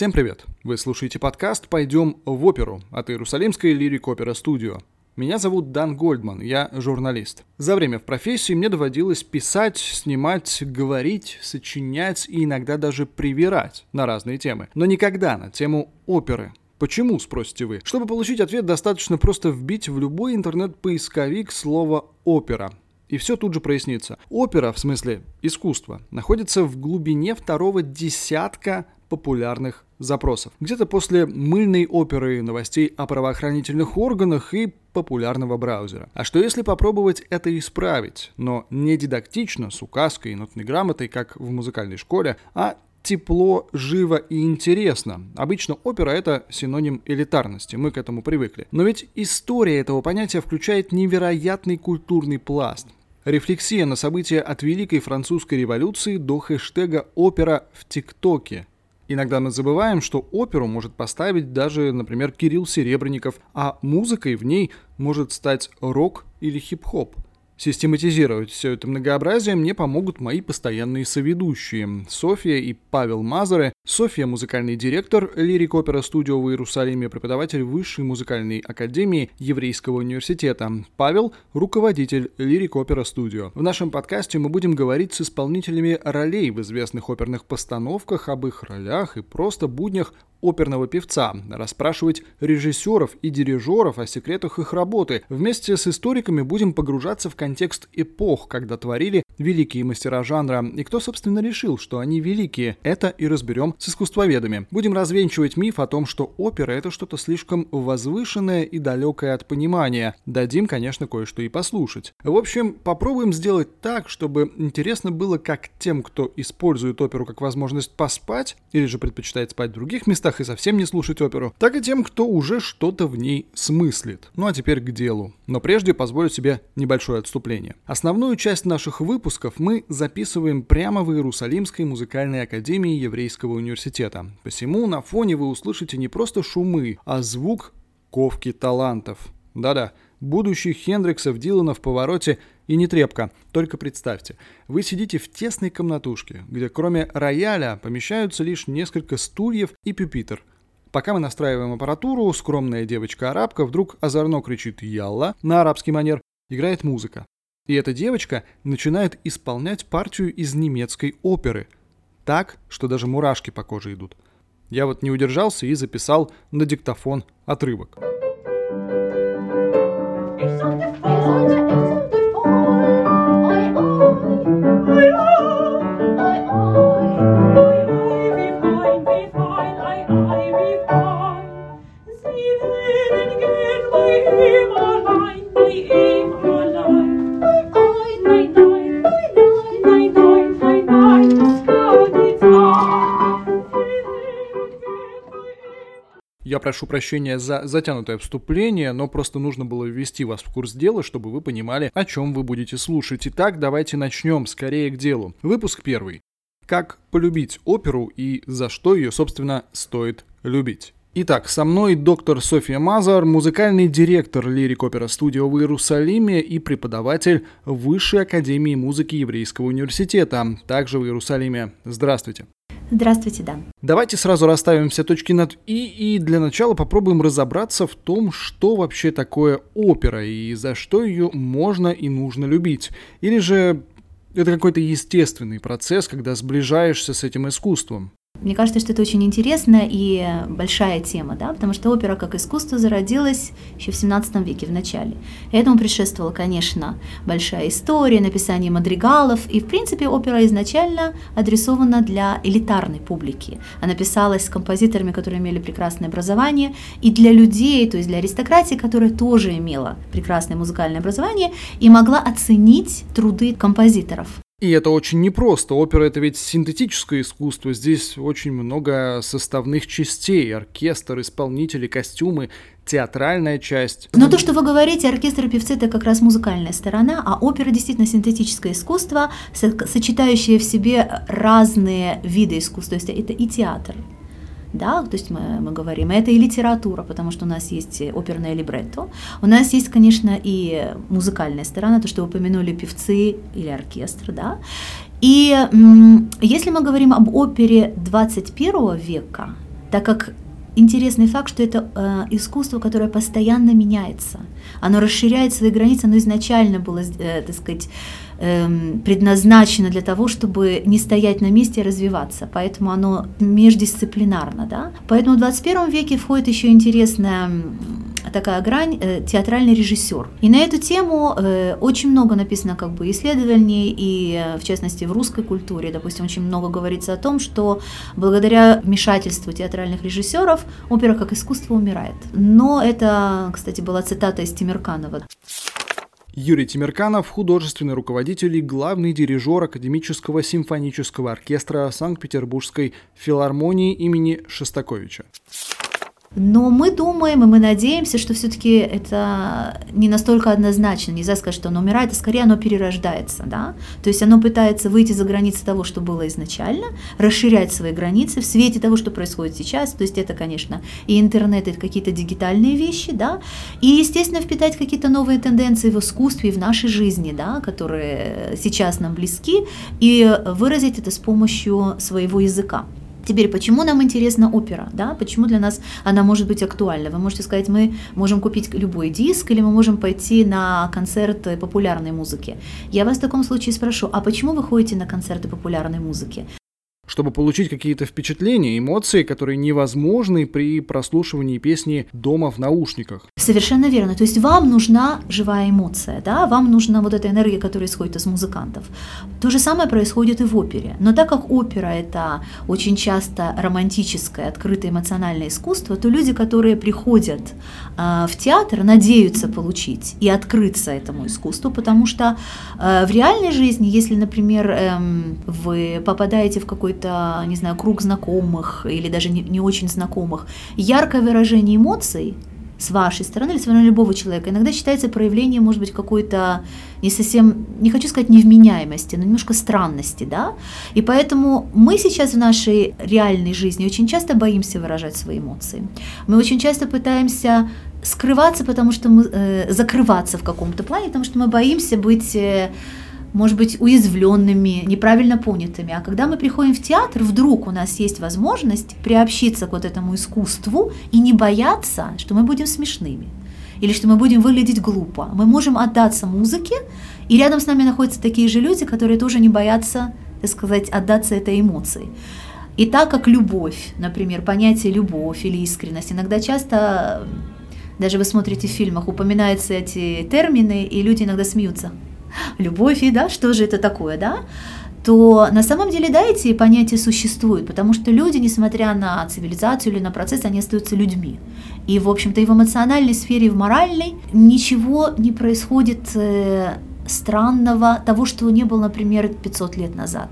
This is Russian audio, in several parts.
Всем привет! Вы слушаете подкаст «Пойдем в оперу» от Иерусалимской лирик опера студио. Меня зовут Дан Гольдман, я журналист. За время в профессии мне доводилось писать, снимать, говорить, сочинять и иногда даже привирать на разные темы. Но никогда на тему оперы. Почему, спросите вы? Чтобы получить ответ, достаточно просто вбить в любой интернет-поисковик слово «опера». И все тут же прояснится. Опера, в смысле искусство, находится в глубине второго десятка популярных запросов. Где-то после мыльной оперы, новостей о правоохранительных органах и популярного браузера. А что если попробовать это исправить, но не дидактично, с указкой и нотной грамотой, как в музыкальной школе, а тепло, живо и интересно. Обычно опера это синоним элитарности, мы к этому привыкли. Но ведь история этого понятия включает невероятный культурный пласт. Рефлексия на события от Великой Французской революции до хэштега «Опера в ТикТоке», Иногда мы забываем, что оперу может поставить даже, например, Кирилл Серебренников, а музыкой в ней может стать рок или хип-хоп – Систематизировать все это многообразие мне помогут мои постоянные соведущие Софья и Павел Мазары. Софья – музыкальный директор Лирик Опера Студио в Иерусалиме, преподаватель Высшей музыкальной академии Еврейского университета. Павел – руководитель Лирик Опера Студио. В нашем подкасте мы будем говорить с исполнителями ролей в известных оперных постановках, об их ролях и просто буднях оперного певца, расспрашивать режиссеров и дирижеров о секретах их работы. Вместе с историками будем погружаться в контекст эпох, когда творили великие мастера жанра, и кто, собственно, решил, что они великие. Это и разберем с искусствоведами. Будем развенчивать миф о том, что опера — это что-то слишком возвышенное и далекое от понимания. Дадим, конечно, кое-что и послушать. В общем, попробуем сделать так, чтобы интересно было как тем, кто использует оперу как возможность поспать, или же предпочитает спать в других местах, местах и совсем не слушать оперу, так и тем, кто уже что-то в ней смыслит. Ну а теперь к делу. Но прежде позволю себе небольшое отступление. Основную часть наших выпусков мы записываем прямо в Иерусалимской музыкальной академии Еврейского университета. Посему на фоне вы услышите не просто шумы, а звук ковки талантов. Да-да, будущих Хендриксов, Дилана в повороте и не трепка. Только представьте, вы сидите в тесной комнатушке, где кроме рояля помещаются лишь несколько стульев и пюпитр. Пока мы настраиваем аппаратуру, скромная девочка-арабка вдруг озорно кричит «Ялла» на арабский манер, играет музыка. И эта девочка начинает исполнять партию из немецкой оперы. Так, что даже мурашки по коже идут. Я вот не удержался и записал на диктофон отрывок. Я прошу прощения за затянутое вступление, но просто нужно было ввести вас в курс дела, чтобы вы понимали, о чем вы будете слушать. Итак, давайте начнем скорее к делу. Выпуск первый. Как полюбить оперу и за что ее, собственно, стоит любить. Итак, со мной доктор София Мазар, музыкальный директор Лирик Опера Студио в Иерусалиме и преподаватель Высшей Академии Музыки Еврейского университета, также в Иерусалиме. Здравствуйте. Здравствуйте, да. Давайте сразу расставим все точки над «и» и для начала попробуем разобраться в том, что вообще такое опера и за что ее можно и нужно любить. Или же это какой-то естественный процесс, когда сближаешься с этим искусством. Мне кажется, что это очень интересная и большая тема, да, потому что опера как искусство зародилась еще в 17 веке в начале. Этому предшествовала, конечно, большая история, написание мадригалов, и, в принципе, опера изначально адресована для элитарной публики. Она писалась с композиторами, которые имели прекрасное образование, и для людей, то есть для аристократии, которая тоже имела прекрасное музыкальное образование и могла оценить труды композиторов. И это очень непросто. Опера это ведь синтетическое искусство. Здесь очень много составных частей. Оркестр, исполнители, костюмы, театральная часть. Но то, что вы говорите, оркестр и певцы, это как раз музыкальная сторона, а опера действительно синтетическое искусство, сочетающее в себе разные виды искусства. То есть это и театр, да, то есть мы, мы говорим, это и литература, потому что у нас есть оперное либретто, у нас есть, конечно, и музыкальная сторона, то, что вы упомянули певцы или оркестр, да, и если мы говорим об опере 21 века, так как интересный факт, что это э, искусство, которое постоянно меняется. Оно расширяет свои границы, оно изначально было, э, так сказать, предназначено для того, чтобы не стоять на месте и развиваться. Поэтому оно междисциплинарно. Да? Поэтому в 21 веке входит еще интересная такая грань э, театральный режиссер. И на эту тему э, очень много написано как бы исследований, и э, в частности в русской культуре, допустим, очень много говорится о том, что благодаря вмешательству театральных режиссеров опера как искусство умирает. Но это, кстати, была цитата из Тимирканова. Юрий Тимирканов, художественный руководитель и главный дирижер Академического симфонического оркестра Санкт-Петербургской филармонии имени Шостаковича. Но мы думаем и мы надеемся, что все-таки это не настолько однозначно. Нельзя сказать, что оно умирает, а скорее оно перерождается. Да? То есть оно пытается выйти за границы того, что было изначально, расширять свои границы в свете того, что происходит сейчас. То есть это, конечно, и интернет, и какие-то дигитальные вещи, да, и, естественно, впитать какие-то новые тенденции в искусстве и в нашей жизни, да, которые сейчас нам близки, и выразить это с помощью своего языка. Теперь, почему нам интересна опера, да? Почему для нас она может быть актуальна? Вы можете сказать, мы можем купить любой диск, или мы можем пойти на концерт популярной музыки. Я вас в таком случае спрошу, а почему вы ходите на концерты популярной музыки? Чтобы получить какие-то впечатления, эмоции, которые невозможны при прослушивании песни дома в наушниках. Совершенно верно. То есть вам нужна живая эмоция, да, вам нужна вот эта энергия, которая исходит из музыкантов. То же самое происходит и в опере. Но так как опера это очень часто романтическое, открытое эмоциональное искусство, то люди, которые приходят э, в театр, надеются получить и открыться этому искусству, потому что э, в реальной жизни, если, например, э, вы попадаете в какой-то какой-то, не знаю, круг знакомых или даже не, не очень знакомых, яркое выражение эмоций с вашей стороны или с стороны любого человека иногда считается проявлением, может быть, какой-то не совсем, не хочу сказать невменяемости, но немножко странности, да, и поэтому мы сейчас в нашей реальной жизни очень часто боимся выражать свои эмоции. Мы очень часто пытаемся скрываться, потому что мы, э, закрываться в каком-то плане, потому что мы боимся быть... Э, может быть, уязвленными, неправильно понятыми. А когда мы приходим в театр, вдруг у нас есть возможность приобщиться к вот этому искусству и не бояться, что мы будем смешными или что мы будем выглядеть глупо. Мы можем отдаться музыке, и рядом с нами находятся такие же люди, которые тоже не боятся, так сказать, отдаться этой эмоции. И так как любовь, например, понятие любовь или искренность, иногда часто, даже вы смотрите в фильмах, упоминаются эти термины, и люди иногда смеются любовь, и да, что же это такое, да, то на самом деле, да, эти понятия существуют, потому что люди, несмотря на цивилизацию или на процесс, они остаются людьми. И, в общем-то, и в эмоциональной сфере, и в моральной ничего не происходит э, странного, того, что не было, например, 500 лет назад.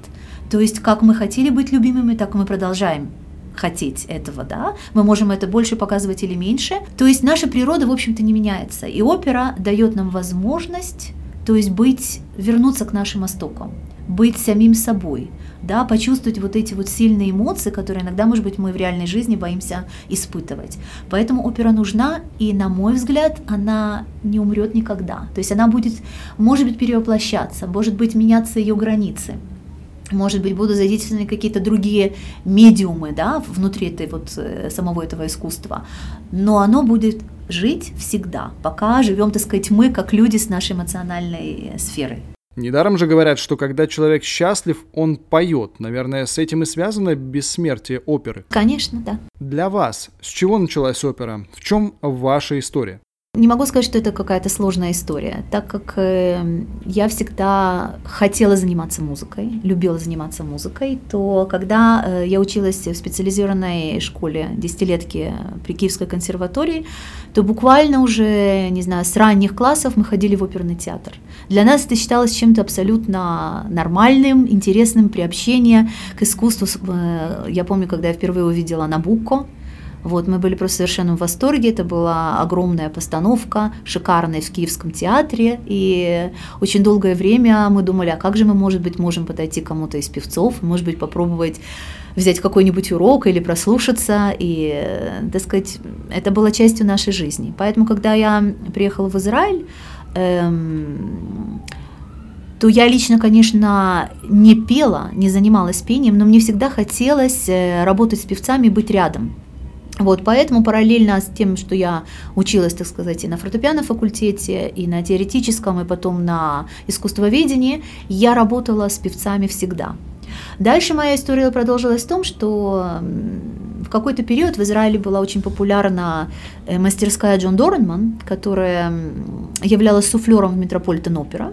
То есть, как мы хотели быть любимыми, так мы продолжаем хотеть этого, да, мы можем это больше показывать или меньше. То есть наша природа, в общем-то, не меняется. И опера дает нам возможность то есть быть, вернуться к нашим истокам, быть самим собой, да, почувствовать вот эти вот сильные эмоции, которые иногда, может быть, мы в реальной жизни боимся испытывать. Поэтому опера нужна, и, на мой взгляд, она не умрет никогда. То есть она будет, может быть, перевоплощаться, может быть, меняться ее границы. Может быть, будут задействованы какие-то другие медиумы да, внутри этой вот, э, самого этого искусства. Но оно будет жить всегда, пока живем, так сказать, мы, как люди с нашей эмоциональной сферой. Недаром же говорят, что когда человек счастлив, он поет. Наверное, с этим и связано бессмертие оперы. Конечно, да. Для вас, с чего началась опера? В чем ваша история? Не могу сказать, что это какая-то сложная история, так как э, я всегда хотела заниматься музыкой, любила заниматься музыкой, то когда э, я училась в специализированной школе десятилетки при Киевской консерватории, то буквально уже, не знаю, с ранних классов мы ходили в оперный театр. Для нас это считалось чем-то абсолютно нормальным, интересным, приобщение к искусству. Э, я помню, когда я впервые увидела Набуко, вот, мы были просто совершенно в восторге. Это была огромная постановка, шикарная в Киевском театре. И очень долгое время мы думали, а как же мы, может быть, можем подойти кому-то из певцов, может быть, попробовать взять какой-нибудь урок или прослушаться. И, так сказать, это было частью нашей жизни. Поэтому, когда я приехала в Израиль, эм, то я лично, конечно, не пела, не занималась пением, но мне всегда хотелось э, работать с певцами, быть рядом Вот, поэтому параллельно с тем, что я училась, так сказать, и на фортепиано факультете, и на теоретическом, и потом на искусствоведении, я работала с певцами всегда. Дальше моя история продолжилась в том, что в какой-то период в Израиле была очень популярна э, мастерская Джон Дорнман, которая являлась суфлером в Метрополитен Опера. Э,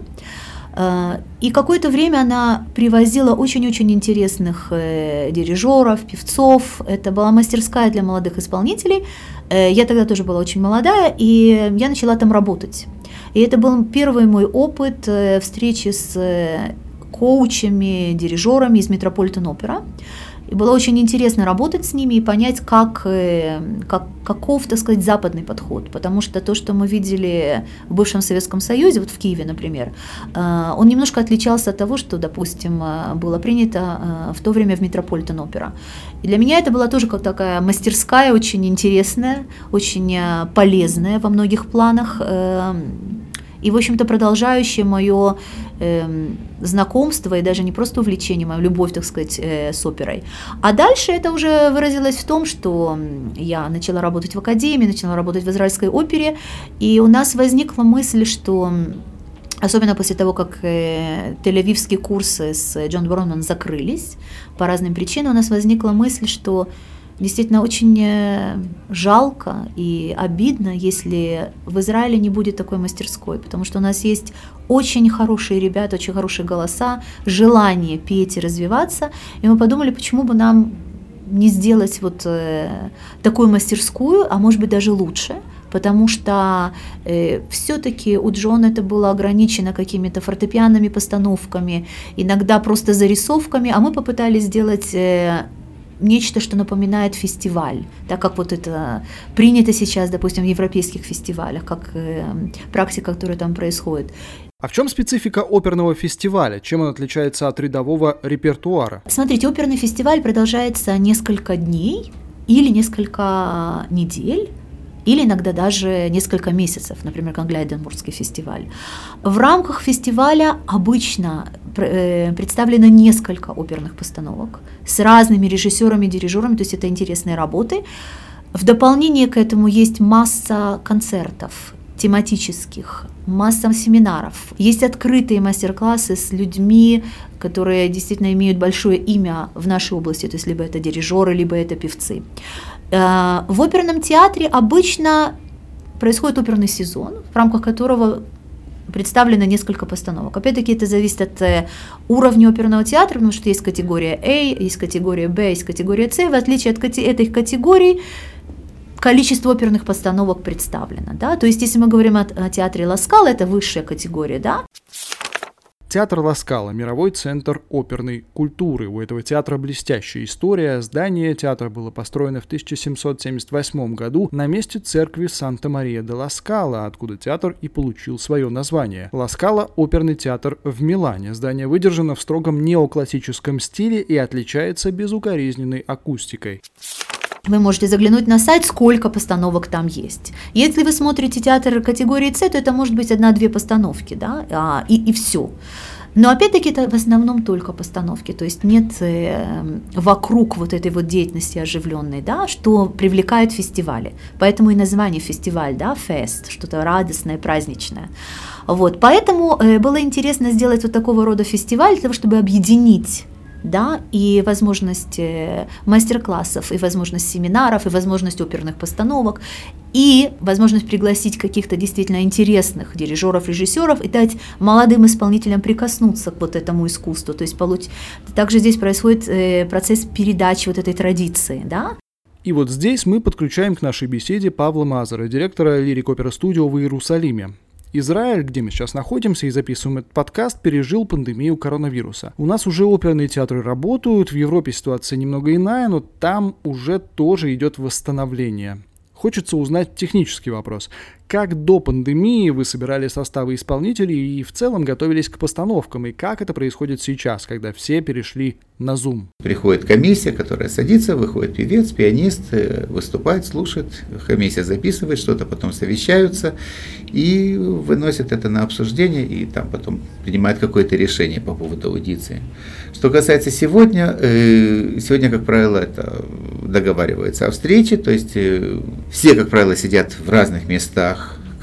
и какое-то время она привозила очень-очень интересных э, дирижеров, певцов. Это была мастерская для молодых исполнителей. Я тогда тоже была очень молодая, и я начала там работать. И это был первый мой опыт встречи с коучами, дирижерами из Метрополитен Опера. И было очень интересно работать с ними и понять, как, э, как, каков, так сказать, западный подход. Потому что то, что мы видели в бывшем Советском Союзе, вот в Киеве, например, э, он немножко отличался от того, что, допустим, э, было принято в то время в Метрополитен Опера. И для меня это была тоже как такая мастерская, очень интересная, очень полезная во многих планах и, в общем-то, продолжающее мое э, знакомство и даже не просто увлечение, мою любовь, так сказать, э, с оперой. А дальше это уже выразилось в том, что я начала работать в академии, начала работать в израильской опере, и у нас возникла мысль, что Особенно после того, как э, тель-авивские курсы с Джон Бронман закрылись по разным причинам, у нас возникла мысль, что Действительно, очень э, жалко и обидно, если в Израиле не будет такой мастерской, потому что у нас есть очень хорошие ребята, очень хорошие голоса, желание петь и развиваться, и мы подумали, почему бы нам не сделать вот э, такую мастерскую, а может быть даже лучше, потому что э, все-таки у Джона это было ограничено какими-то фортепианными постановками, иногда просто зарисовками, а мы попытались сделать э, нечто, что напоминает фестиваль, так как вот это принято сейчас, допустим, в европейских фестивалях, как э, практика, которая там происходит. А в чем специфика оперного фестиваля? Чем он отличается от рядового репертуара? Смотрите, оперный фестиваль продолжается несколько дней или несколько недель или иногда даже несколько месяцев, например, как Глайденбургский фестиваль. В рамках фестиваля обычно э, представлено несколько оперных постановок с разными режиссерами, дирижерами, то есть это интересные работы. В дополнение к этому есть масса концертов тематических, масса семинаров. Есть открытые мастер-классы с людьми, которые действительно имеют большое имя в нашей области, то есть либо это дирижеры, либо это певцы. Э, в оперном театре обычно происходит оперный сезон, в рамках которого представлено несколько постановок. Опять-таки это зависит от э, уровня оперного театра, потому что есть категория A, есть категория B, есть категория C. В отличие от этих категорий, количество оперных постановок представлено. Да? То есть, если мы говорим о, о театре Ласкал, это высшая категория, да? Театр Ласкала – мировой центр оперной культуры. У этого театра блестящая история. Здание театра было построено в 1778 году на месте церкви Санта-Мария де Ласкала, откуда театр и получил свое название. Ласкала – оперный театр в Милане. Здание выдержано в строгом неоклассическом стиле и отличается безукоризненной акустикой. Вы можете заглянуть на сайт, сколько постановок там есть. Если вы смотрите театр категории С, то это может быть одна-две постановки, да, а, и, и все. Но опять-таки это в основном только постановки, то есть нет э, вокруг вот этой вот деятельности оживленной, да, что привлекает фестивали. Поэтому и название фестиваль, да, фест, что-то радостное, праздничное. Вот, поэтому э, было интересно сделать вот такого рода фестиваль для того, чтобы объединить да, и возможность мастер-классов, и возможность семинаров, и возможность оперных постановок, и возможность пригласить каких-то действительно интересных дирижеров, режиссеров и дать молодым исполнителям прикоснуться к вот этому искусству. То есть получ... также здесь происходит э, процесс передачи вот этой традиции, да, и вот здесь мы подключаем к нашей беседе Павла Мазера, директора Лирик Опера Студио в Иерусалиме. Израиль, где мы сейчас находимся и записываем этот подкаст, пережил пандемию коронавируса. У нас уже оперные театры работают, в Европе ситуация немного иная, но там уже тоже идет восстановление. Хочется узнать технический вопрос. Как до пандемии вы собирали составы исполнителей и в целом готовились к постановкам, и как это происходит сейчас, когда все перешли на Zoom? Приходит комиссия, которая садится, выходит певец, пианист, э, выступает, слушает, комиссия записывает что-то, потом совещаются и выносят это на обсуждение, и там потом принимают какое-то решение по поводу аудиции. Что касается сегодня, э, сегодня, как правило, это договариваются о встрече, то есть э, все, как правило, сидят в разных местах,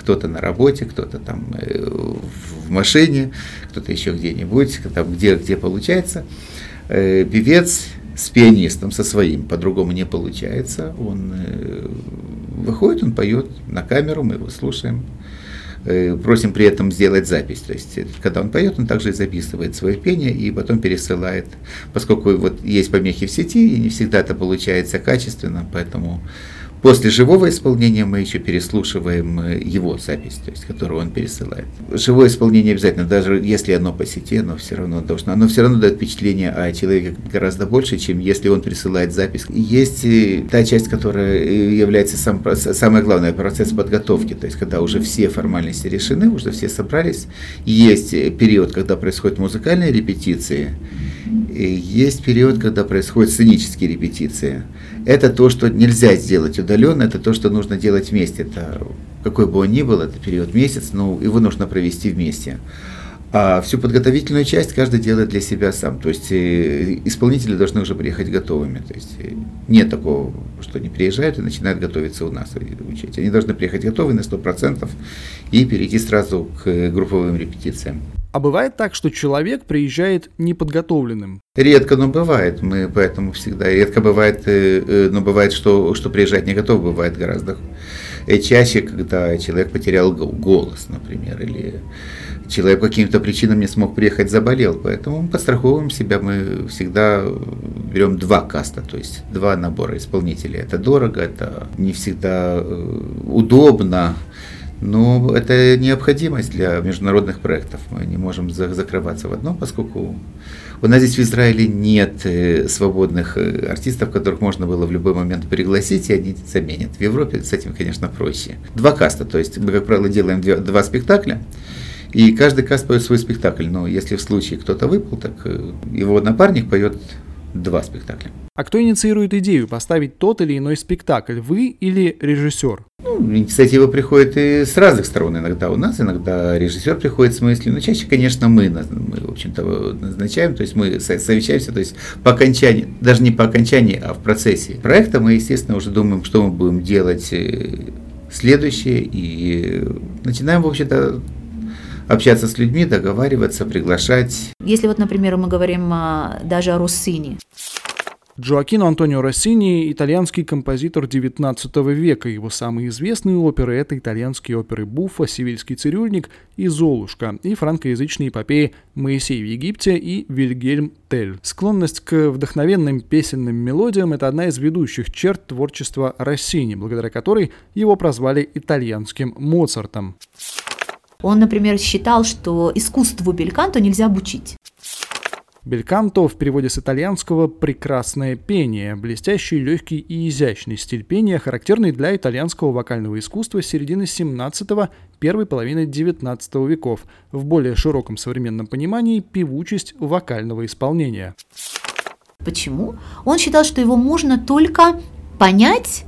кто-то на работе, кто-то там э, в машине, кто-то еще где-нибудь, там, где, где получается. Э, певец с пианистом, со своим, по-другому не получается. Он выходит, он поет на камеру, мы его слушаем. Э, просим при этом сделать запись. То есть, э, когда он поет, он также записывает свое пение и потом пересылает, поскольку вот есть помехи в сети, и не всегда это получается качественно, поэтому После живого исполнения мы еще переслушиваем э, его запись, то есть, которую он пересылает. Живое исполнение обязательно, даже если оно по сети, оно все равно должно, оно все равно дает впечатление о человеке гораздо больше, чем если он присылает запись. Есть э, та часть, которая э, является сам, самое главное, процесс подготовки, то есть, когда уже все формальности решены, уже все собрались. Есть период, когда происходят музыкальные репетиции, есть период, когда происходят сценические репетиции. Это то, что нельзя сделать удаленно, это то, что нужно делать вместе. Это какой бы он ни был, это период месяц, но его нужно провести вместе. А всю подготовительную часть каждый делает для себя сам. То есть э, исполнители должны уже приехать готовыми. То есть э, нет такого, что они приезжают и начинают готовиться у нас учить. Они должны приехать готовы на 100% и перейти сразу к групповым репетициям. А бывает так, что человек приезжает неподготовленным? Редко, но бывает. Мы поэтому всегда... Редко бывает, э, э, но бывает, что, что приезжать не готов, бывает гораздо э, чаще, когда человек потерял голос, например, или человек по каким-то причинам не смог приехать, заболел. Поэтому мы подстраховываем себя, мы всегда берем два каста, то есть два набора исполнителей. Это дорого, это не всегда удобно, но это необходимость для международных проектов. Мы не можем закрываться в одном, поскольку у нас здесь в Израиле нет э, свободных э, артистов, которых можно было в любой момент пригласить, и они заменят. В Европе с этим, конечно, проще. Два каста, то есть мы, как правило, делаем два спектакля, и каждый каст поет свой спектакль. Но если в случае кто-то выпал, так э, его напарник поет два спектакля. А кто инициирует идею поставить тот или иной спектакль, вы или режиссер? Ну, инициатива приходит и с разных сторон. Иногда у нас, иногда режиссер приходит с мыслью. Но чаще, конечно, мы, мы в общем-то, назначаем, то есть мы совещаемся, то есть по окончании, даже не по окончании, а в процессе проекта мы, естественно, уже думаем, что мы будем делать э, следующее, и начинаем, в общем-то, общаться с людьми, договариваться, приглашать. Если вот, например, мы говорим а, даже о Руссине. Джоакино Антонио Россини – итальянский композитор XIX века. Его самые известные оперы – это итальянские оперы «Буффа», «Сивильский цирюльник» и «Золушка» и франкоязычные эпопеи «Моисей в Египте» и «Вильгельм Тель». Склонность к вдохновенным песенным мелодиям – это одна из ведущих черт творчества Россини, благодаря которой его прозвали итальянским Моцартом. Он, например, считал, что искусству бельканто нельзя обучить. Бельканто в переводе с итальянского «прекрасное пение», блестящий, легкий и изящный стиль пения, характерный для итальянского вокального искусства середины 17-го, первой половины 19 веков, в более широком современном понимании певучесть вокального исполнения. Почему? Он считал, что его можно только понять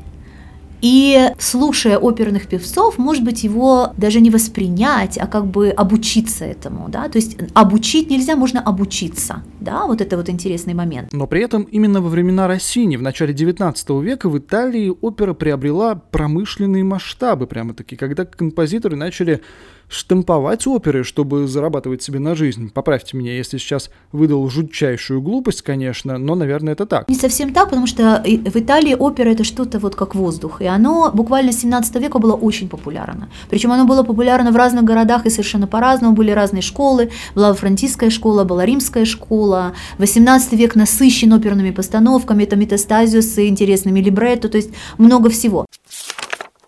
и слушая оперных певцов, может быть, его даже не воспринять, а как бы обучиться этому, да, то есть обучить нельзя, можно обучиться, да, вот это вот интересный момент. Но при этом именно во времена Россини, в начале 19 века в Италии опера приобрела промышленные масштабы, прямо-таки, когда композиторы начали штамповать оперы, чтобы зарабатывать себе на жизнь. Поправьте меня, если сейчас выдал жутчайшую глупость, конечно, но, наверное, это так. Не совсем так, потому что в Италии опера это что-то вот как воздух, и оно буквально с 17 века было очень популярно. Причем оно было популярно в разных городах и совершенно по-разному, были разные школы, была франтийская школа, была римская школа, 18 век насыщен оперными постановками, это метастазио с интересными либретто, то есть много всего.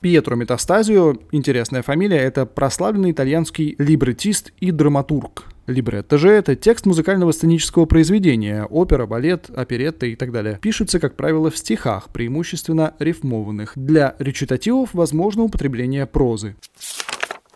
Пьетро Метастазио, интересная фамилия, это прославленный итальянский либретист и драматург. Либретто же это текст музыкального сценического произведения, опера, балет, оперетта и так далее. Пишется, как правило, в стихах, преимущественно рифмованных. Для речитативов возможно употребление прозы.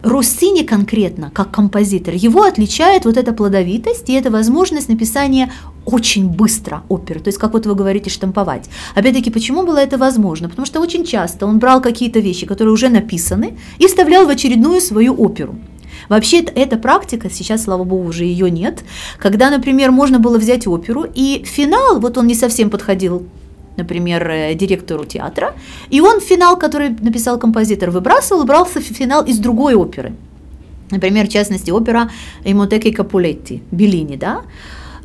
Руссини конкретно, как композитор, его отличает вот эта плодовитость и эта возможность написания очень быстро оперы, то есть как вот вы говорите, штамповать. Опять-таки, почему было это возможно? Потому что очень часто он брал какие-то вещи, которые уже написаны, и вставлял в очередную свою оперу. Вообще эта практика, сейчас, слава богу, уже ее нет, когда, например, можно было взять оперу, и финал, вот он не совсем подходил например, э, директору театра, и он финал, который написал композитор, выбрасывал, брался в финал из другой оперы. Например, в частности, опера «Эмотеки Капулетти» Беллини, да?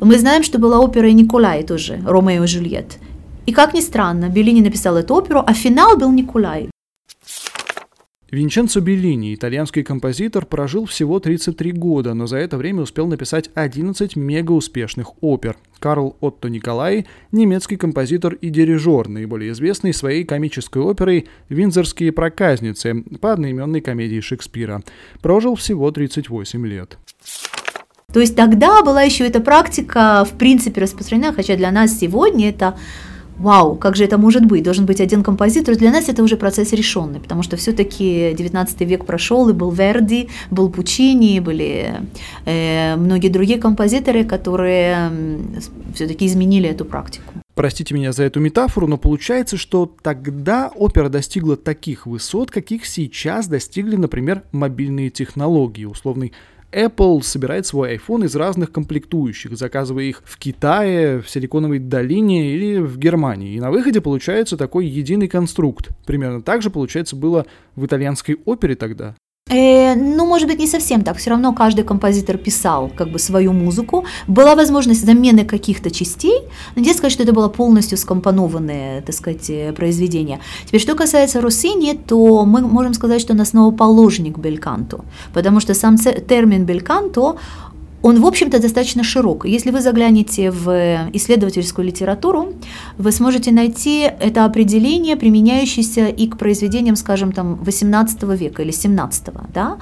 Мы знаем, что была опера «Николай» тоже, «Ромео и Жюльет». И как ни странно, Беллини написал эту оперу, а финал был Николай. Винченцо Беллини, итальянский композитор, прожил всего 33 года, но за это время успел написать 11 мегауспешных опер. Карл Отто Николай – немецкий композитор и дирижер, наиболее известный своей комической оперой «Виндзорские проказницы» по одноименной комедии Шекспира. Прожил всего 38 лет. То есть тогда была еще эта практика в принципе распространена, хотя для нас сегодня это вау, как же это может быть? Должен быть один композитор. Для нас это уже процесс решенный, потому что все-таки 19 век прошел, и был Верди, был Пучини, были э, многие другие композиторы, которые все-таки изменили эту практику. Простите меня за эту метафору, но получается, что тогда опера достигла таких высот, каких сейчас достигли, например, мобильные технологии, условный Apple собирает свой iPhone из разных комплектующих, заказывая их в Китае, в Силиконовой долине или в Германии. И на выходе получается такой единый конструкт. Примерно так же, получается, было в итальянской опере тогда. Э, ну, может быть, не совсем так. Все равно каждый композитор писал как бы свою музыку. Была возможность замены каких-то частей, но нельзя сказать, что это было полностью скомпонованное, так сказать, э, произведение. Теперь, что касается Руссини, то мы можем сказать, что он основоположник бельканто, потому что сам термин бельканто, он, в общем-то, достаточно широк. Если вы заглянете в исследовательскую литературу, вы сможете найти это определение, применяющееся и к произведениям, скажем, там, 18 века или 17. Да?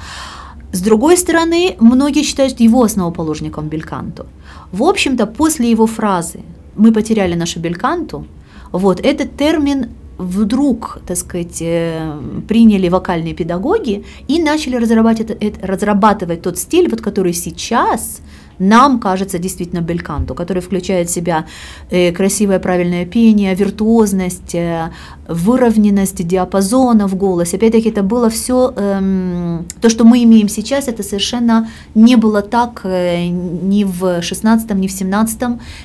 С другой стороны, многие считают его основоположником Бельканто. В общем-то, после его фразы «мы потеряли нашу Бельканту», вот этот термин вдруг, так сказать, э, приняли вокальные педагоги и начали разрабатывать, разрабатывать тот стиль, вот который сейчас нам кажется действительно бельканто, который включает в себя э, красивое правильное пение, виртуозность, э, выровненность диапазона в голосе. Опять-таки это было все, эм, то, что мы имеем сейчас, это совершенно не было так э, ни в 16, ни в 17,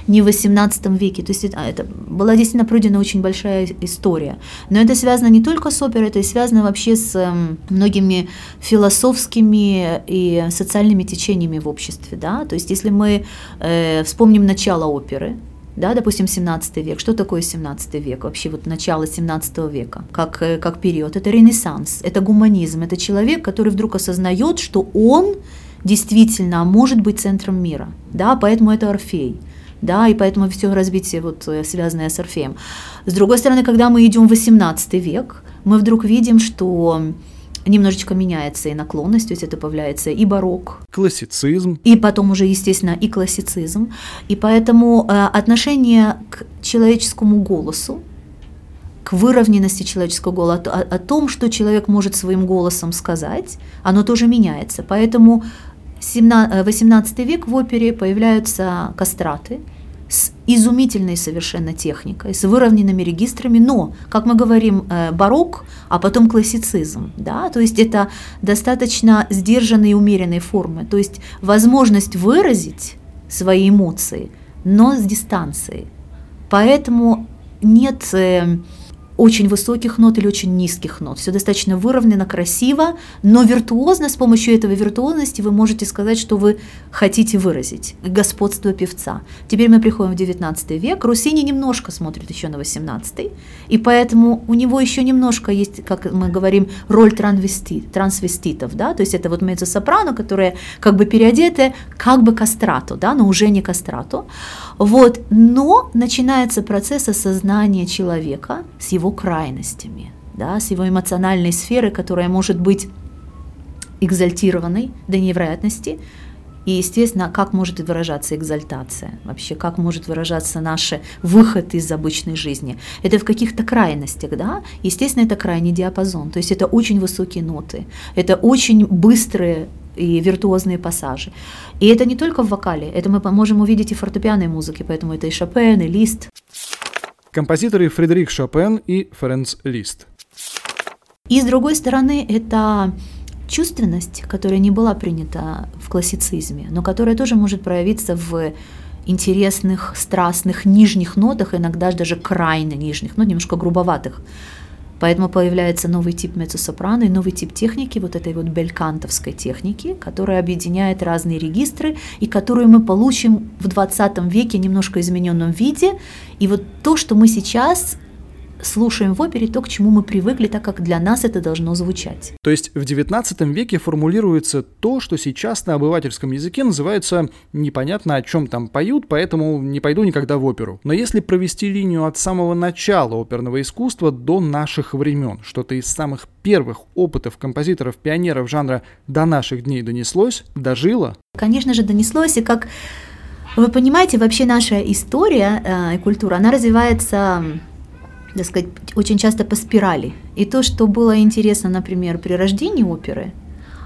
ни в 18 веке. То есть это, это была действительно пройдена очень большая история. Но это связано не только с оперой, это связано вообще с э, многими философскими и социальными течениями в обществе. Да? То есть если мы э, вспомним начало оперы, да, допустим, 17 век. Что такое 17 век? Вообще вот начало 17 века, как, э, как период. Это ренессанс, это гуманизм, это человек, который вдруг осознает, что он действительно может быть центром мира, да, поэтому это Орфей, да, и поэтому все развитие вот э, связанное с Орфеем. С другой стороны, когда мы идем в 18 век, мы вдруг видим, что немножечко меняется и наклонность, то есть это появляется и барокко, классицизм, и потом уже, естественно, и классицизм. И поэтому э, отношение к человеческому голосу, к выровненности человеческого голоса, о, о том, что человек может своим голосом сказать, оно тоже меняется. Поэтому 18 э, век в опере появляются кастраты, с изумительной совершенно техникой, с выровненными регистрами, но, как мы говорим, э, барокко, а потом классицизм, да, то есть это достаточно сдержанные и умеренные формы, то есть возможность выразить свои эмоции, но с дистанцией. Поэтому нет э, очень высоких нот или очень низких нот. Все достаточно выровнено, красиво, но виртуозно, с помощью этого виртуозности вы можете сказать, что вы хотите выразить. Господство певца. Теперь мы приходим в 19 век. Русини немножко смотрит еще на 18 и поэтому у него еще немножко есть, как мы говорим, роль трансвестит, трансвеститов, да, то есть это вот меццо-сопрано, которые как бы переодеты как бы кастрато, да, но уже не кастрато. Вот, но начинается процесс осознания человека с его крайностями, да, с его эмоциональной сферы, которая может быть экзальтированной до невероятности, и, естественно, как может выражаться экзальтация, вообще как может выражаться наш выход из обычной жизни. Это в каких-то крайностях, да? Естественно, это крайний диапазон, то есть это очень высокие ноты, это очень быстрые и виртуозные пассажи. И это не только в вокале, это мы можем увидеть и в фортепианной музыке, поэтому это и Шопен, и Лист. Композиторы Фредерик Шопен и Ференц Лист. И с другой стороны, это чувственность, которая не была принята в классицизме, но которая тоже может проявиться в интересных, страстных нижних нотах, иногда даже крайне нижних, ну, немножко грубоватых. Поэтому появляется новый тип меццо-сопрано и новый тип техники, вот этой вот белькантовской техники, которая объединяет разные регистры и которую мы получим в 20 веке немножко измененном виде. И вот то, что мы сейчас слушаем в опере то, к чему мы привыкли, так как для нас это должно звучать. То есть в XIX веке формулируется то, что сейчас на обывательском языке называется непонятно о чем там поют, поэтому не пойду никогда в оперу. Но если провести линию от самого начала оперного искусства до наших времен, что-то из самых первых опытов композиторов-пионеров жанра до наших дней донеслось, дожило? Конечно же, донеслось, и как вы понимаете, вообще наша история э, и культура, она развивается так сказать, очень часто по спирали. И то, что было интересно, например, при рождении оперы,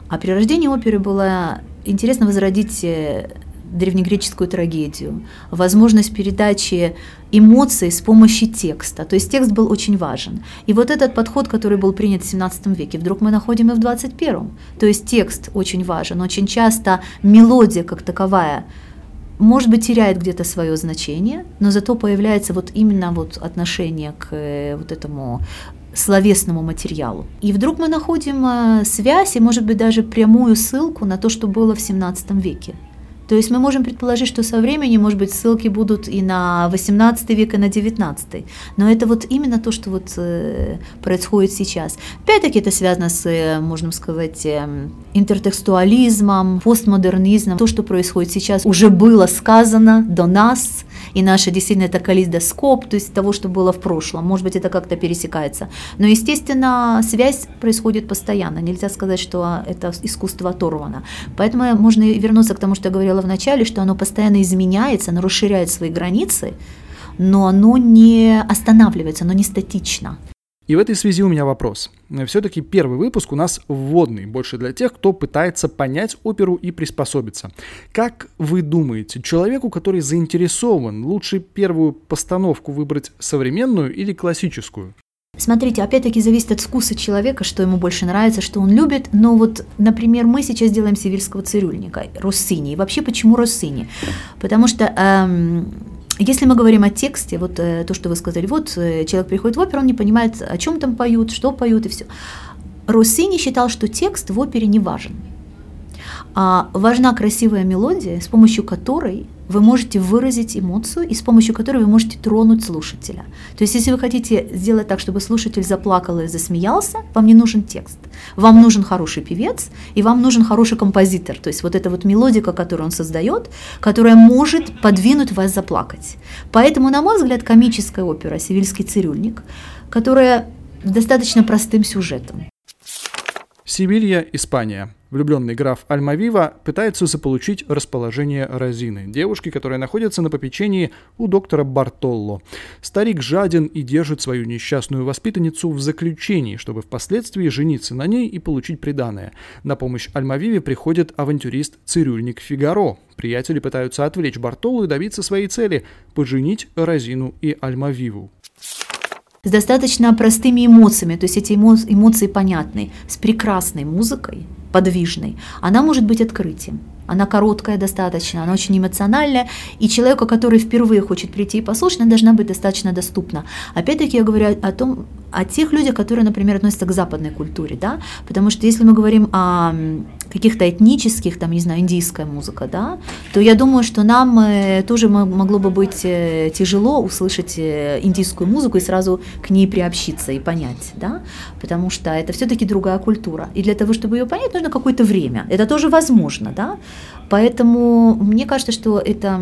а при рождении оперы было интересно возродить э, древнегреческую трагедию, возможность передачи эмоций с помощью текста. То есть текст был очень важен. И вот этот подход, который был принят в 17 веке, вдруг мы находим и в 21. То есть текст очень важен. Очень часто мелодия как таковая может быть, теряет где-то свое значение, но зато появляется вот именно вот отношение к э, вот этому словесному материалу. И вдруг мы находим э, связь и, может быть, даже прямую ссылку на то, что было в XVII веке. То есть мы можем предположить, что со временем, может быть, ссылки будут и на 18 век, и на 19. Но это вот именно то, что вот э, происходит сейчас. Опять-таки это связано с, э, можно сказать, э, интертекстуализмом, постмодернизмом. То, что происходит сейчас, уже было сказано до нас, и наша действительно это калейдоскоп, то есть того, что было в прошлом. Может быть, это как-то пересекается. Но, естественно, связь происходит постоянно. Нельзя сказать, что это искусство оторвано. Поэтому можно вернуться к тому, что я говорила в начале, что оно постоянно изменяется, оно расширяет свои границы, но оно не останавливается, оно не статично. И в этой связи у меня вопрос. Все-таки первый выпуск у нас вводный, больше для тех, кто пытается понять оперу и приспособиться. Как вы думаете, человеку, который заинтересован, лучше первую постановку выбрать современную или классическую? Смотрите, опять-таки зависит от вкуса человека, что ему больше нравится, что он любит. Но вот, например, мы сейчас делаем сибирского цирюльника, Россини. И вообще, почему Россини? Потому что эм, если мы говорим о тексте, вот э, то, что вы сказали, вот э, человек приходит в оперу, он не понимает, о чем там поют, что поют и все. Россини считал, что текст в опере не важен. А важна красивая мелодия, с помощью которой вы можете выразить эмоцию и с помощью которой вы можете тронуть слушателя. То есть, если вы хотите сделать так, чтобы слушатель заплакал и засмеялся, вам не нужен текст. Вам нужен хороший певец и вам нужен хороший композитор. То есть, вот эта вот мелодика, которую он создает, которая может подвинуть вас заплакать. Поэтому, на мой взгляд, комическая опера «Сивильский цирюльник», которая достаточно простым сюжетом. Сибирия, Испания. Влюбленный граф Альмавива пытается заполучить расположение Розины, девушки, которая находится на попечении у доктора Бартолло. Старик жаден и держит свою несчастную воспитанницу в заключении, чтобы впоследствии жениться на ней и получить приданое. На помощь Альмавиве приходит авантюрист-цирюльник Фигаро. Приятели пытаются отвлечь Бартолло и добиться своей цели – поженить Розину и Альмавиву с достаточно простыми эмоциями, то есть эти эмоции понятны, с прекрасной музыкой, подвижной, она может быть открытием. Она короткая достаточно, она очень эмоциональная, и человеку, который впервые хочет прийти и послушать, она должна быть достаточно доступна. Опять-таки я говорю о том, о тех людях, которые, например, относятся к западной культуре, да, потому что если мы говорим о каких-то этнических, там, не знаю, индийская музыка, да, то я думаю, что нам э, тоже могло бы быть э, тяжело услышать э, индийскую музыку и сразу к ней приобщиться и понять, да, потому что это все-таки другая культура. И для того, чтобы ее понять, нужно какое-то время. Это тоже возможно, да. Поэтому мне кажется, что это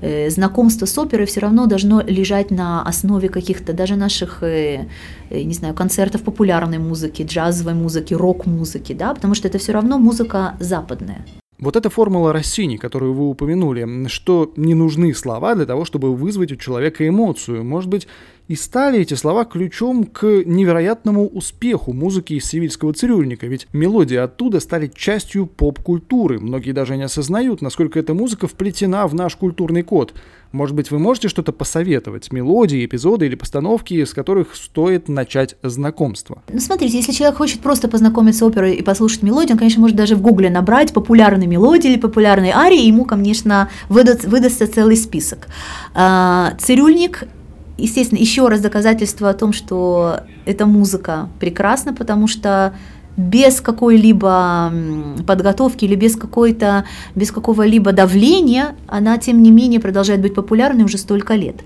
э, знакомство с оперой все равно должно лежать на основе каких-то даже наших, э, э, не знаю, концертов популярной музыки, джазовой музыки, рок-музыки, да, потому что это все равно музыка западная. Вот эта формула Россини, которую вы упомянули, что не нужны слова для того, чтобы вызвать у человека эмоцию. Может быть, И стали эти слова ключом к невероятному успеху музыки из сивильского цирюльника, ведь мелодии оттуда стали частью поп-культуры. Многие даже не осознают, насколько эта музыка вплетена в наш культурный код. Может быть, вы можете что-то посоветовать? Мелодии, эпизоды или постановки, с которых стоит начать знакомство? Ну, смотрите, если человек хочет просто познакомиться с оперой и послушать мелодию, он, конечно, может даже в гугле набрать популярные мелодии или популярные арии, и ему, конечно, выдаст, выдастся целый список. А, цирюльник естественно, еще раз доказательство о том, что эта музыка прекрасна, потому что без какой-либо подготовки или без какой-то, без какого-либо давления, она, тем не менее, продолжает быть популярной уже столько лет.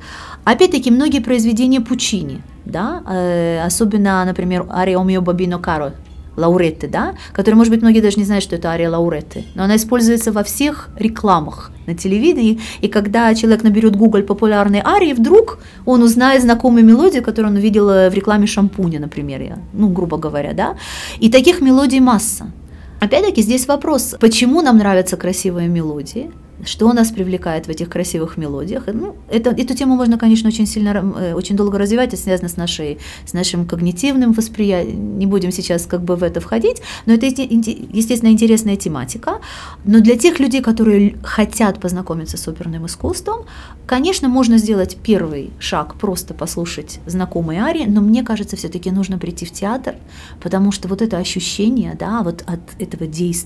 Опять-таки, многие произведения Пучини, да, э, особенно, например, «Ария Омио Бабино Каро», Лауретты, да, которые, может быть, многие даже не знают, что это ария Лауретты, но она используется во всех рекламах на телевидении, и когда человек наберет Google популярные арии, вдруг он узнает знакомую мелодию, которую он увидел э, в рекламе шампуня, например, ну, грубо говоря, да, и таких мелодий масса. Опять-таки здесь вопрос, почему нам нравятся красивые мелодии, что нас привлекает в этих красивых мелодиях. Ну, это, эту тему можно, конечно, очень сильно, э, очень долго развивать, это связано с, нашей, с нашим когнитивным восприятием. Не будем сейчас как бы в это входить, но это, естественно, интересная тематика. Но для тех людей, которые хотят познакомиться с оперным искусством, конечно, можно сделать первый шаг, просто послушать знакомые арии, но мне кажется, все-таки нужно прийти в театр, потому что вот это ощущение, да, вот от этого действия,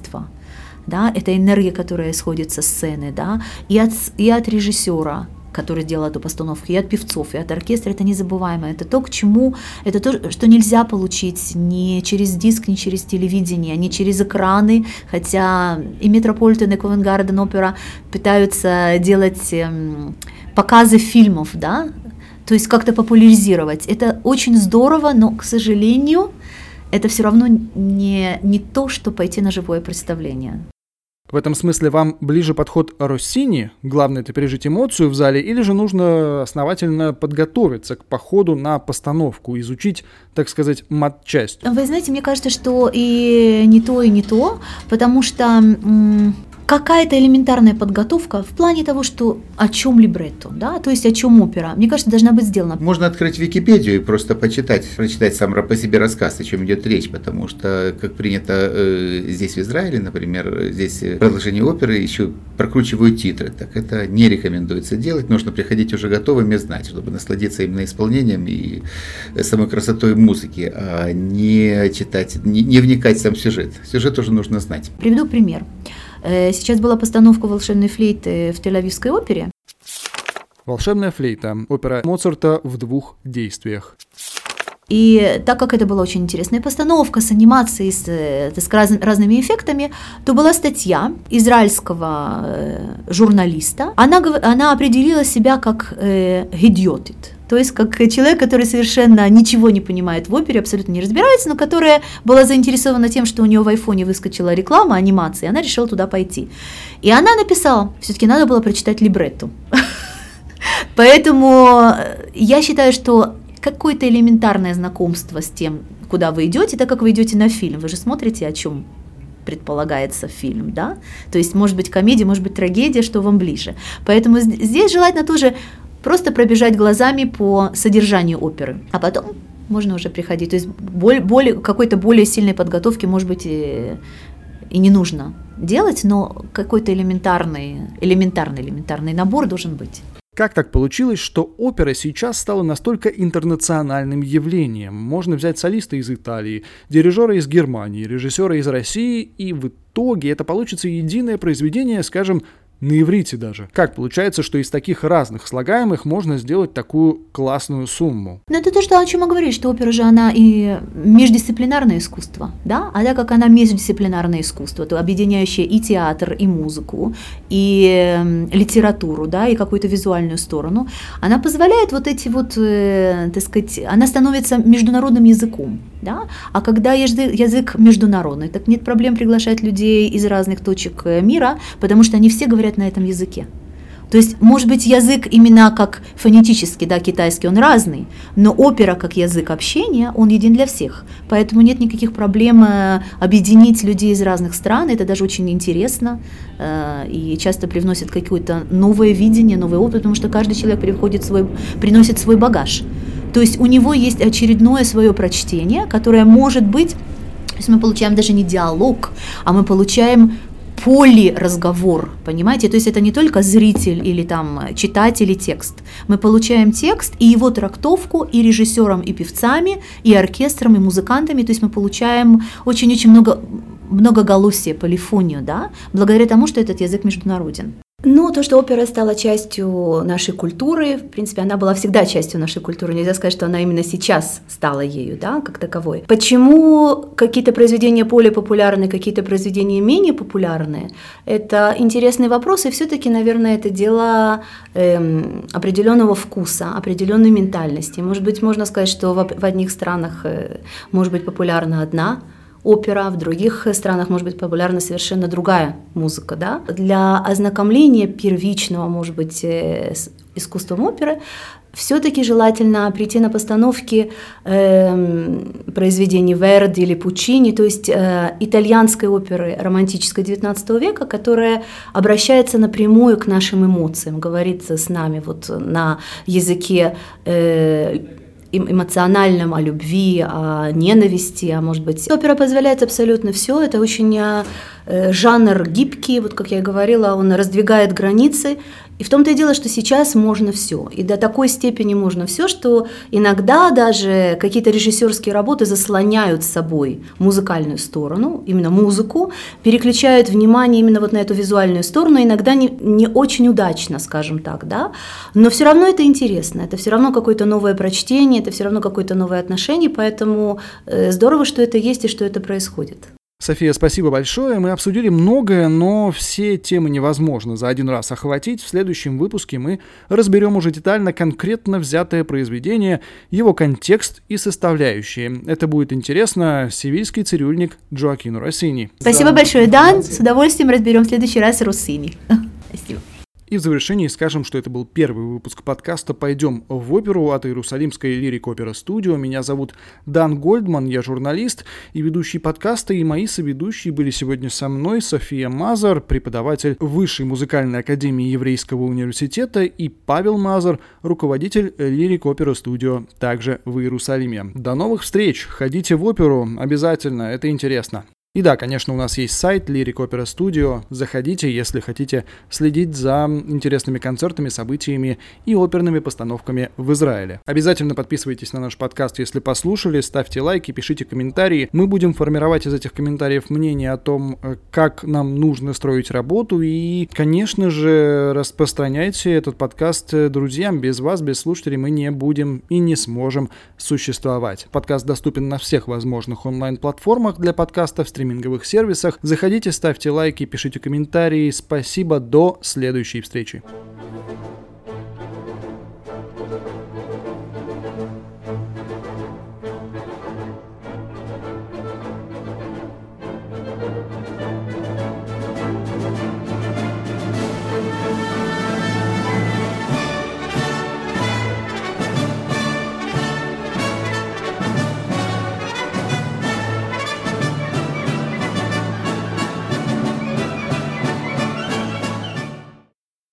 да, это энергия, которая исходит со сцены, да, и от, и от режиссера, который делал эту постановку, и от певцов, и от оркестра, это незабываемо. Это то, к чему, это то, что нельзя получить ни через диск, ни через телевидение, ни через экраны, хотя и Метрополитен, и Ковенгарден опера пытаются делать эм, показы фильмов, да, то есть как-то популяризировать. Это очень здорово, но, к сожалению, это все равно не, не то, что пойти на живое представление. В этом смысле вам ближе подход Россини, главное это пережить эмоцию в зале, или же нужно основательно подготовиться к походу на постановку, изучить, так сказать, матчасть? Вы знаете, мне кажется, что и не то, и не то, потому что какая-то элементарная подготовка в плане того, что о чем либретто, да, то есть о чем опера, мне кажется, должна быть сделана. Можно открыть Википедию и просто почитать, прочитать сам по себе рассказ, о чем идет речь, потому что, как принято э, здесь в Израиле, например, здесь продолжение оперы еще прокручивают титры, так это не рекомендуется делать, нужно приходить уже готовыми знать, чтобы насладиться именно исполнением и самой красотой музыки, а не читать, не, не вникать в сам сюжет. Сюжет тоже нужно знать. Приведу пример. Э, сейчас была постановка волшебной флейты в Тель-Авивской опере. Волшебная флейта. Опера Моцарта в двух действиях. И так как это была очень интересная постановка с анимацией, с, э, с раз, разными эффектами, то была статья израильского э, журналиста. Она, она определила себя как э, «гидиотит», то есть как человек, который совершенно ничего не понимает в опере, абсолютно не разбирается, но которая была заинтересована тем, что у нее в айфоне выскочила реклама анимации, она решила туда пойти. И она написала, все-таки надо было прочитать либретту. Поэтому э, я считаю, что какое-то элементарное знакомство с тем, куда вы идете, так как вы идете на фильм. Вы же смотрите, о чем предполагается фильм, да? То есть, может быть, комедия, может быть, трагедия, что вам ближе. Поэтому здесь желательно тоже просто пробежать глазами по содержанию оперы, а потом можно уже приходить. То есть более, более, какой-то более сильной подготовки, может быть, и, и не нужно делать, но какой-то элементарный, элементарный, элементарный набор должен быть. Как так получилось, что опера сейчас стала настолько интернациональным явлением? Можно взять солиста из Италии, дирижера из Германии, режиссера из России, и в итоге это получится единое произведение, скажем, на иврите даже. Как получается, что из таких разных слагаемых можно сделать такую классную сумму? Ну, это то, что, о чем я говорю, что опера же, она и междисциплинарное искусство, да? А так как она междисциплинарное искусство, то объединяющее и театр, и музыку, и э, литературу, да, и какую-то визуальную сторону, она позволяет вот эти вот, э, так сказать, она становится международным языком, да? А когда язык международный, так нет проблем приглашать людей из разных точек э, мира, потому что они все говорят на этом языке. То есть, может быть, язык именно как фонетический, да, китайский, он разный, но опера как язык общения, он един для всех. Поэтому нет никаких проблем э, объединить людей из разных стран, это даже очень интересно э, и часто привносит какое-то новое видение, новый опыт, потому что каждый человек приходит свой, приносит свой багаж. То есть у него есть очередное свое прочтение, которое может быть, то есть мы получаем даже не диалог, а мы получаем разговор, понимаете? То есть это не только зритель или там читатель и текст. Мы получаем текст и его трактовку и режиссером, и певцами, и оркестром, и музыкантами. То есть мы получаем очень-очень много многоголосие, полифонию, да, благодаря тому, что этот язык международен. Ну, то, что опера стала частью нашей культуры, в принципе, она была всегда частью нашей культуры. Нельзя сказать, что она именно сейчас стала ею, да, как таковой. Почему какие-то произведения более популярны, какие-то произведения менее популярны? Это интересный вопрос, и все-таки, наверное, это дело эм, определенного вкуса, определенной ментальности. Может быть, можно сказать, что в, в одних странах э, может быть популярна одна опера, в других странах может быть популярна совершенно другая музыка. Да? Для ознакомления первичного, может быть, э, с искусством оперы, все-таки желательно прийти на постановки э, произведений Верди или Пучини, то есть э, итальянской оперы романтической XIX века, которая обращается напрямую к нашим эмоциям, говорит с нами вот на языке э, эмоциональном, о любви, о ненависти, а может быть... Опера позволяет абсолютно все, это очень э, жанр гибкий, вот как я и говорила, он раздвигает границы, и в том-то и дело, что сейчас можно все. И до такой степени можно все, что иногда даже какие-то режиссерские работы заслоняют с собой музыкальную сторону, именно музыку, переключают внимание именно вот на эту визуальную сторону, иногда не, не очень удачно, скажем так, да. Но все равно это интересно, это все равно какое-то новое прочтение, это все равно какое-то новое отношение, поэтому э, здорово, что это есть и что это происходит. София, спасибо большое. Мы обсудили многое, но все темы невозможно за один раз охватить. В следующем выпуске мы разберем уже детально конкретно взятое произведение, его контекст и составляющие. Это будет интересно. Севильский цирюльник Джоакину Россини. Спасибо да. большое, Дан. С удовольствием разберем в следующий раз Россини. Спасибо. И в завершении скажем, что это был первый выпуск подкаста «Пойдем в оперу» от Иерусалимской лирик опера студио. Меня зовут Дан Гольдман, я журналист и ведущий подкаста, и мои соведущие были сегодня со мной София Мазар, преподаватель Высшей музыкальной академии Еврейского университета, и Павел Мазар, руководитель лирик опера студио, также в Иерусалиме. До новых встреч! Ходите в оперу, обязательно, это интересно. И да, конечно, у нас есть сайт Lyric Opera Studio. Заходите, если хотите следить за интересными концертами, событиями и оперными постановками в Израиле. Обязательно подписывайтесь на наш подкаст, если послушали, ставьте лайки, пишите комментарии. Мы будем формировать из этих комментариев мнение о том, э, как нам нужно строить работу. И, конечно же, распространяйте этот подкаст э, друзьям. Без вас, без слушателей мы не будем и не сможем существовать. Подкаст доступен на всех возможных онлайн-платформах для подкастов, стриминг стриминговых сервисах. Заходите, ставьте лайки, пишите комментарии. Спасибо, до следующей встречи.